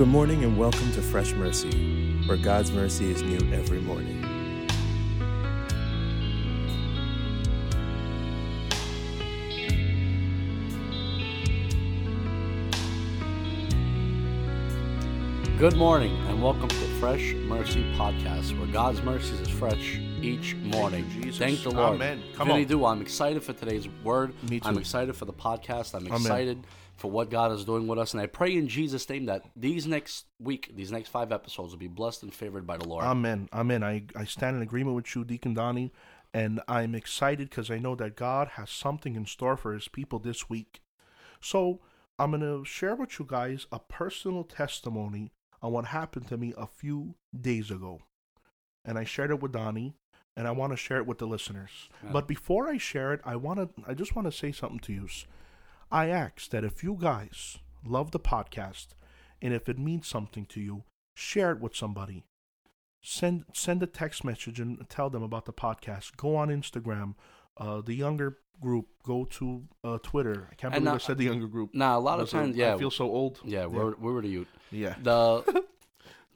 Good morning and welcome to Fresh Mercy, where God's mercy is new every morning. Good morning and welcome to the Fresh Mercy Podcast, where God's mercies is fresh each morning. Jesus. Thank the Lord. Amen. Come Vinny on. do. I'm excited for today's word. Me too. I'm excited for the podcast. I'm excited for what God is doing with us, and I pray in Jesus' name that these next week, these next five episodes, will be blessed and favored by the Lord. Amen. Amen. I, I stand in agreement with you, Deacon Donnie, and I'm excited because I know that God has something in store for his people this week. So I'm going to share with you guys a personal testimony on what happened to me a few days ago. And I shared it with Donnie, and I want to share it with the listeners. Yeah. But before I share it, I want to I just want to say something to you. I ask that if you guys love the podcast and if it means something to you, share it with somebody. Send send a text message and tell them about the podcast. Go on Instagram. Uh, the younger group go to uh, Twitter. I can't And believe I said the younger group. now, a lot of times, yeah, I feel so old. yeah, we're we were the youth. yeah. The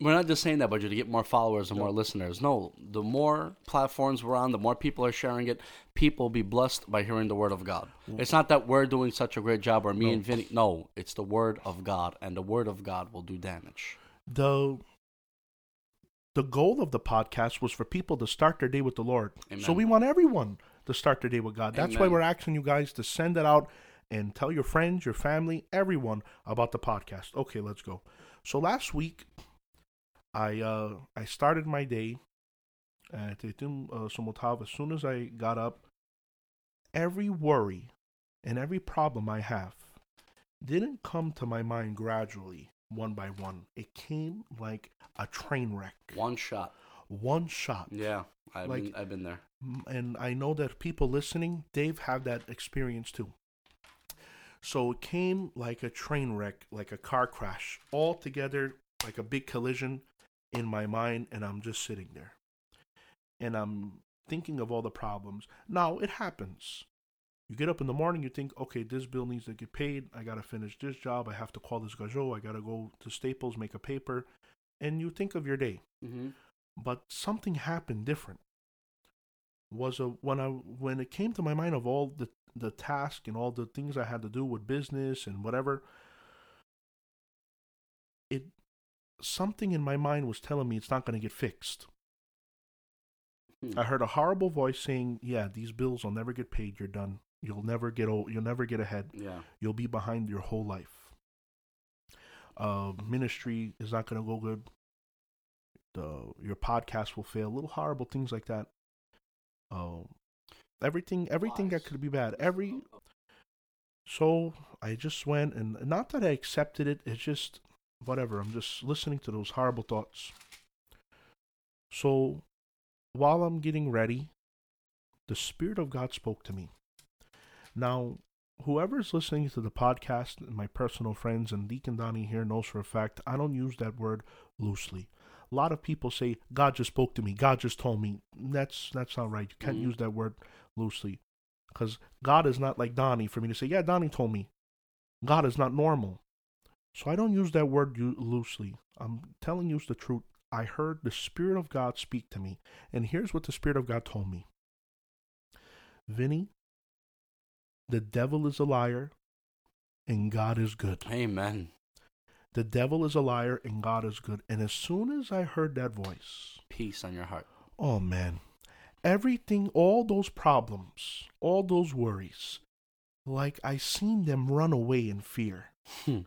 we're not just saying that, but you to get more followers and more listeners. No, the more platforms we're on, the more people are sharing it. People will be blessed by hearing the word of God. It's not that we're doing such a great job, or me and Vinny. No, it's the word of God, and the word of God will do damage. the the goal of the podcast was for people to start their day with the Lord. So we want everyone to start their day with God. That's why we're asking you guys to send it out and tell your friends, your family, everyone about the podcast. Okay, let's go. So last week I uh I started my day at Tetum uh, Sumotav. As soon as I got up, every worry and every problem I have didn't come to my mind gradually, one by one. It came like a train wreck, One shot. one shot. Yeah, I've Like- been I've been there. And I know that people listening, they've had that experience too. So it came like a train wreck, like a car crash, all together, like a big collision in my mind, and I'm just sitting there. And I'm thinking of all the problems. Now, it happens. You get up in the morning, you think, okay, this bill needs to get paid. I got to finish this job. I have to call this gajo. I got to go to Staples, make a paper. And you think of your day Mm-hmm. but something happened different was a when i when it came to my mind of all the the task and all the things i had to do with business and whatever it something in my mind was telling me it's not going to get fixed Hmm. i heard a horrible voice saying yeah these bills will never get paid you're done you'll never get old you'll never get ahead Yeah. you'll be behind your whole life. Uh, ministry is not going to go good. The your podcast will fail. Little horrible things like that. Um, everything, everything that could be bad. Every so I just went and not that I accepted it. It's just whatever. I'm just listening to those horrible thoughts. So while I'm getting ready, the Spirit of God spoke to me. Now, whoever's listening to the podcast, and my personal friends and Deacon Donnie here knows for a fact, I don't use that word loosely. A lot of people say, God just spoke to me, God just told me. That's that's not right. You can't Mhm. use that word loosely. Because God is not like Donnie for me to say, Yeah, Donnie told me. God is not normal. So I don't use that word loosely. I'm telling you the truth. I heard the Spirit of God speak to me. And here's what the Spirit of God told me Vinny, the devil is a liar and God is good. Amen. The devil is a liar and God is good. And as soon as I heard that voice, Peace on your heart. oh man, everything, all those problems, all those worries, like I seen them run away in fear. Hmm.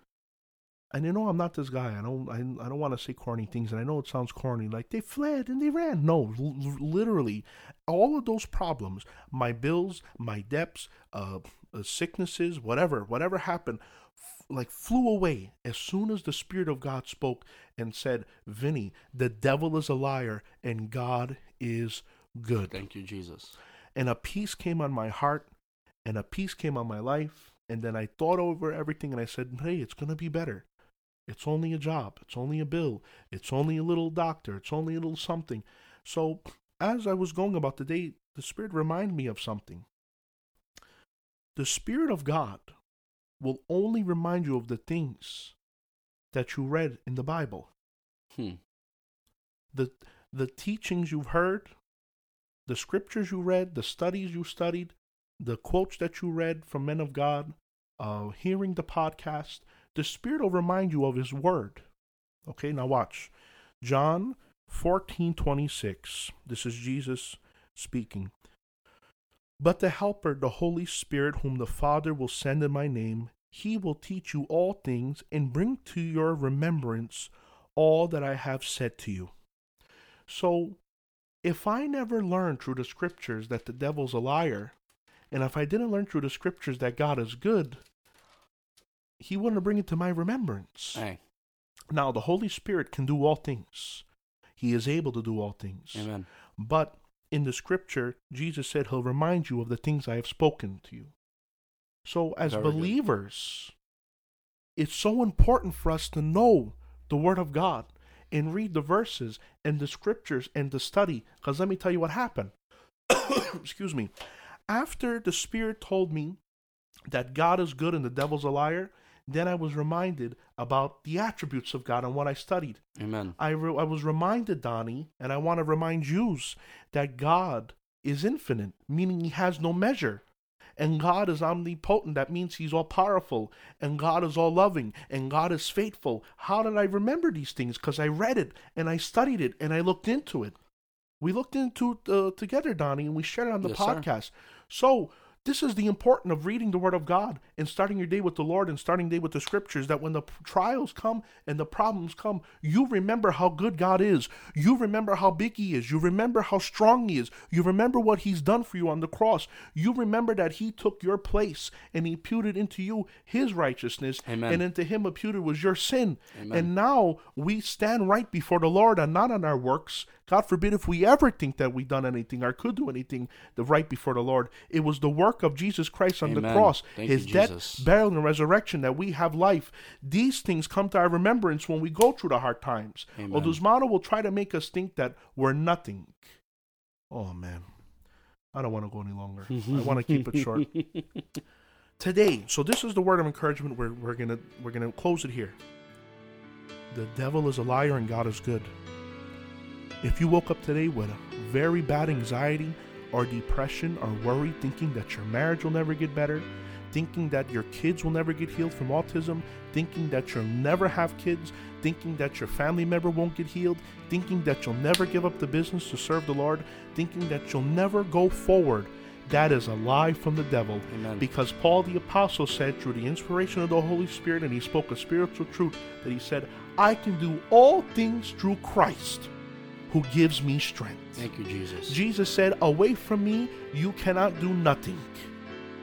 And you know, I'm not this guy. I don't. I, I don't want to say corny things, and I know it sounds corny. Like they fled and they ran. No, l- literally, all of those problems, my bills, my debts, uh, uh, sicknesses, whatever, whatever happened, f- like flew away as soon as the Spirit of God spoke and said, "Vinny, the devil is a liar and God is good." Thank you, Jesus. and a peace came on my heart and a peace came on my life and then i thought over everything and i said hey it's going to be better it's only a job. It's only a bill. It's only a little doctor. It's only a little something. So as i was going about the day the spirit reminded me of something. The spirit of god will only remind you of the things that you read in the Bible. Hmm. The the teachings you've heard, the scriptures you read, the studies you studied, the quotes that you read from men of God, uh, hearing the podcast, the Spirit will remind you of His Word. Okay, now watch. John fourteen twenty six. This is Jesus speaking. But the Helper, the Holy Spirit, whom the Father will send in my name, he will teach you all things and bring to your remembrance all that I have said to you. So, if I never learned through the scriptures that the devil's a liar, and if I didn't learn through the scriptures that God is good, he wouldn't bring it to my remembrance. Hey. Now, the Holy Spirit can do all things. He is able to do all things. Amen. But in the scripture, Jesus said he'll remind you of the things I have spoken to you. So, as Very good. believers, it's so important for us to know the Word of God and read the verses and the scriptures and to study. Because let me tell you what happened. Excuse me. After the Spirit told me that God is good and the devil's a liar, then I was reminded about the attributes of God and what I studied. Amen. I, re- I was reminded, Donnie, and I want to remind yous that God is infinite, meaning he has no measure. And God is omnipotent, that means he's all powerful. And God is all loving. And God is faithful. How did I remember these things? Because I read it and I studied it and I looked into it. We looked into it uh, together, Donnie, and we shared it on the Yes, sir. podcast. So, this is the importance of reading the Word of God and starting your day with the Lord and starting day with the Scriptures. That when the trials come and the problems come, you remember how good God is. You remember how big He is. You remember how strong He is. You remember what He's done for you on the cross. You remember that He took your place and He imputed into you His righteousness, Amen. and into Him imputed was your sin. Amen. And now we stand right before the Lord and not on our works. God forbid if we ever think that we've done anything or could do anything the right before the Lord. It was the work of Jesus Christ on the cross, Thank his you, death, Jesus. burial, and resurrection that we have life. These things come to our remembrance when we go through the hard times. Amen. Odusmano will try to make us think that we're nothing. Oh man. I don't want to go any longer. I want to keep it short. Today, so this is the word of encouragement. We're, we're gonna we're gonna close it here. The devil is a liar and God is good. If you woke up today with a very bad anxiety or depression or worry, thinking that your marriage will never get better, thinking that your kids will never get healed from autism, thinking that you'll never have kids, thinking that your family member won't get healed, thinking that you'll never give up the business to serve the Lord, thinking that you'll never go forward, that is a lie from the devil. Amen. Because Paul the Apostle said, through the inspiration of the Holy Spirit, and he spoke a spiritual truth, that he said, I can do all things through Christ who gives me strength. Thank you, Jesus. Jesus said, Away from me, you cannot do nothing.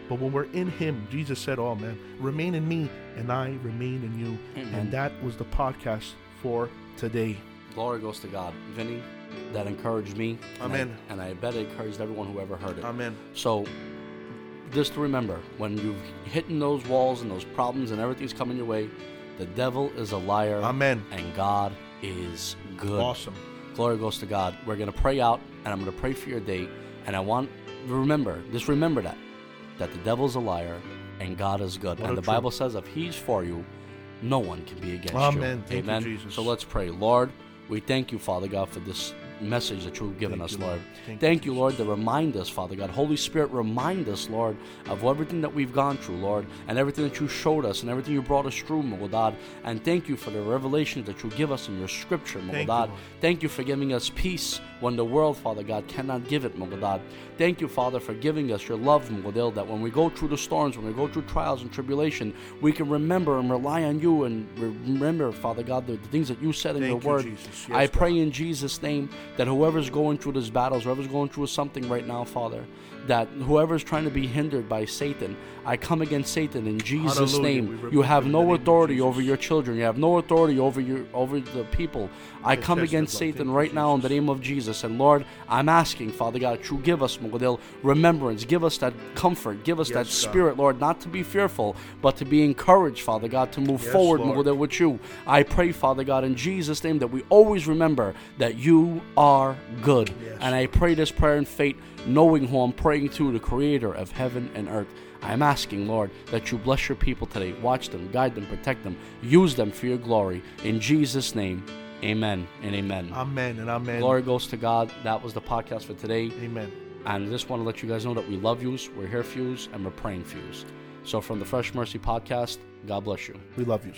But when we're in Him, Jesus said, Oh man, remain in me, and I remain in you. Amen. And that was the podcast for today. Glory goes to God. Vinny, that encouraged me. and I- Amen. And I, bet it encouraged everyone who ever heard it. Amen. So, just to remember, when you've hitting those walls and those problems and everything's coming your way, the devil is a liar. Amen. And God is good. Awesome. Glory goes to God. We're going to pray out, and I'm going to pray for your day. And I want remember, just remember that, that the devil's a liar and God is good. What and the truth. Bible says if He's for you, no one can be against Amen. you. Thank you, Amen. Jesus. So let's pray. Lord, we thank you, Father God, for this message that you've given Thank us, you, Lord. Thank Thank, you, you, Lord, to remind us, Father God. Holy Spirit, remind us, Lord, of everything that we've gone through, Lord, and everything that you showed us and everything you brought us through, Lord God. And thank you for the revelations that you give us in your scripture, Lord Thank you, God. Lord. Thank you for giving us peace when the world, Father God, cannot give it, Lord God. Thank you, Father, for giving us your love, Lord God, that when we go through the storms, when we go through trials and tribulation, we can remember and rely on you and remember, Father God, the, the things that you said in Thank your you, word. Jesus. I Yes, pray in Jesus' name that whoever's going through these battles, whoever's going through something right now, Father, that whoever's trying to be hindered by Satan, I come against Satan in Jesus' Hallelujah. Name. You have him in the no authority over your children. You have no authority over your over the people. I come against. Satan right now in the name of Jesus. And Lord, I'm asking, Father God, that you give us, Mogadil, remembrance, give us that comfort, give us that Yes, God. spirit, Lord, not to be fearful, but to be encouraged, Father God, to move Yes, forward. Mogadil, with you. I pray, Father God, in Jesus' name, that we always remember that you are good. Yes, and I pray this prayer in faith, knowing who I'm praying to, the creator of heaven and earth. I'm asking, Lord, that you bless your people today. Watch them, guide them, protect them, use them for your glory. In Jesus' name, amen and amen. Amen and amen. Glory goes to God. That was the podcast for today. Amen. And I just want to let you guys know that we love yous, we're here for yous, and we're praying for yous. So from the Fresh Mercy podcast, God bless you. We love you.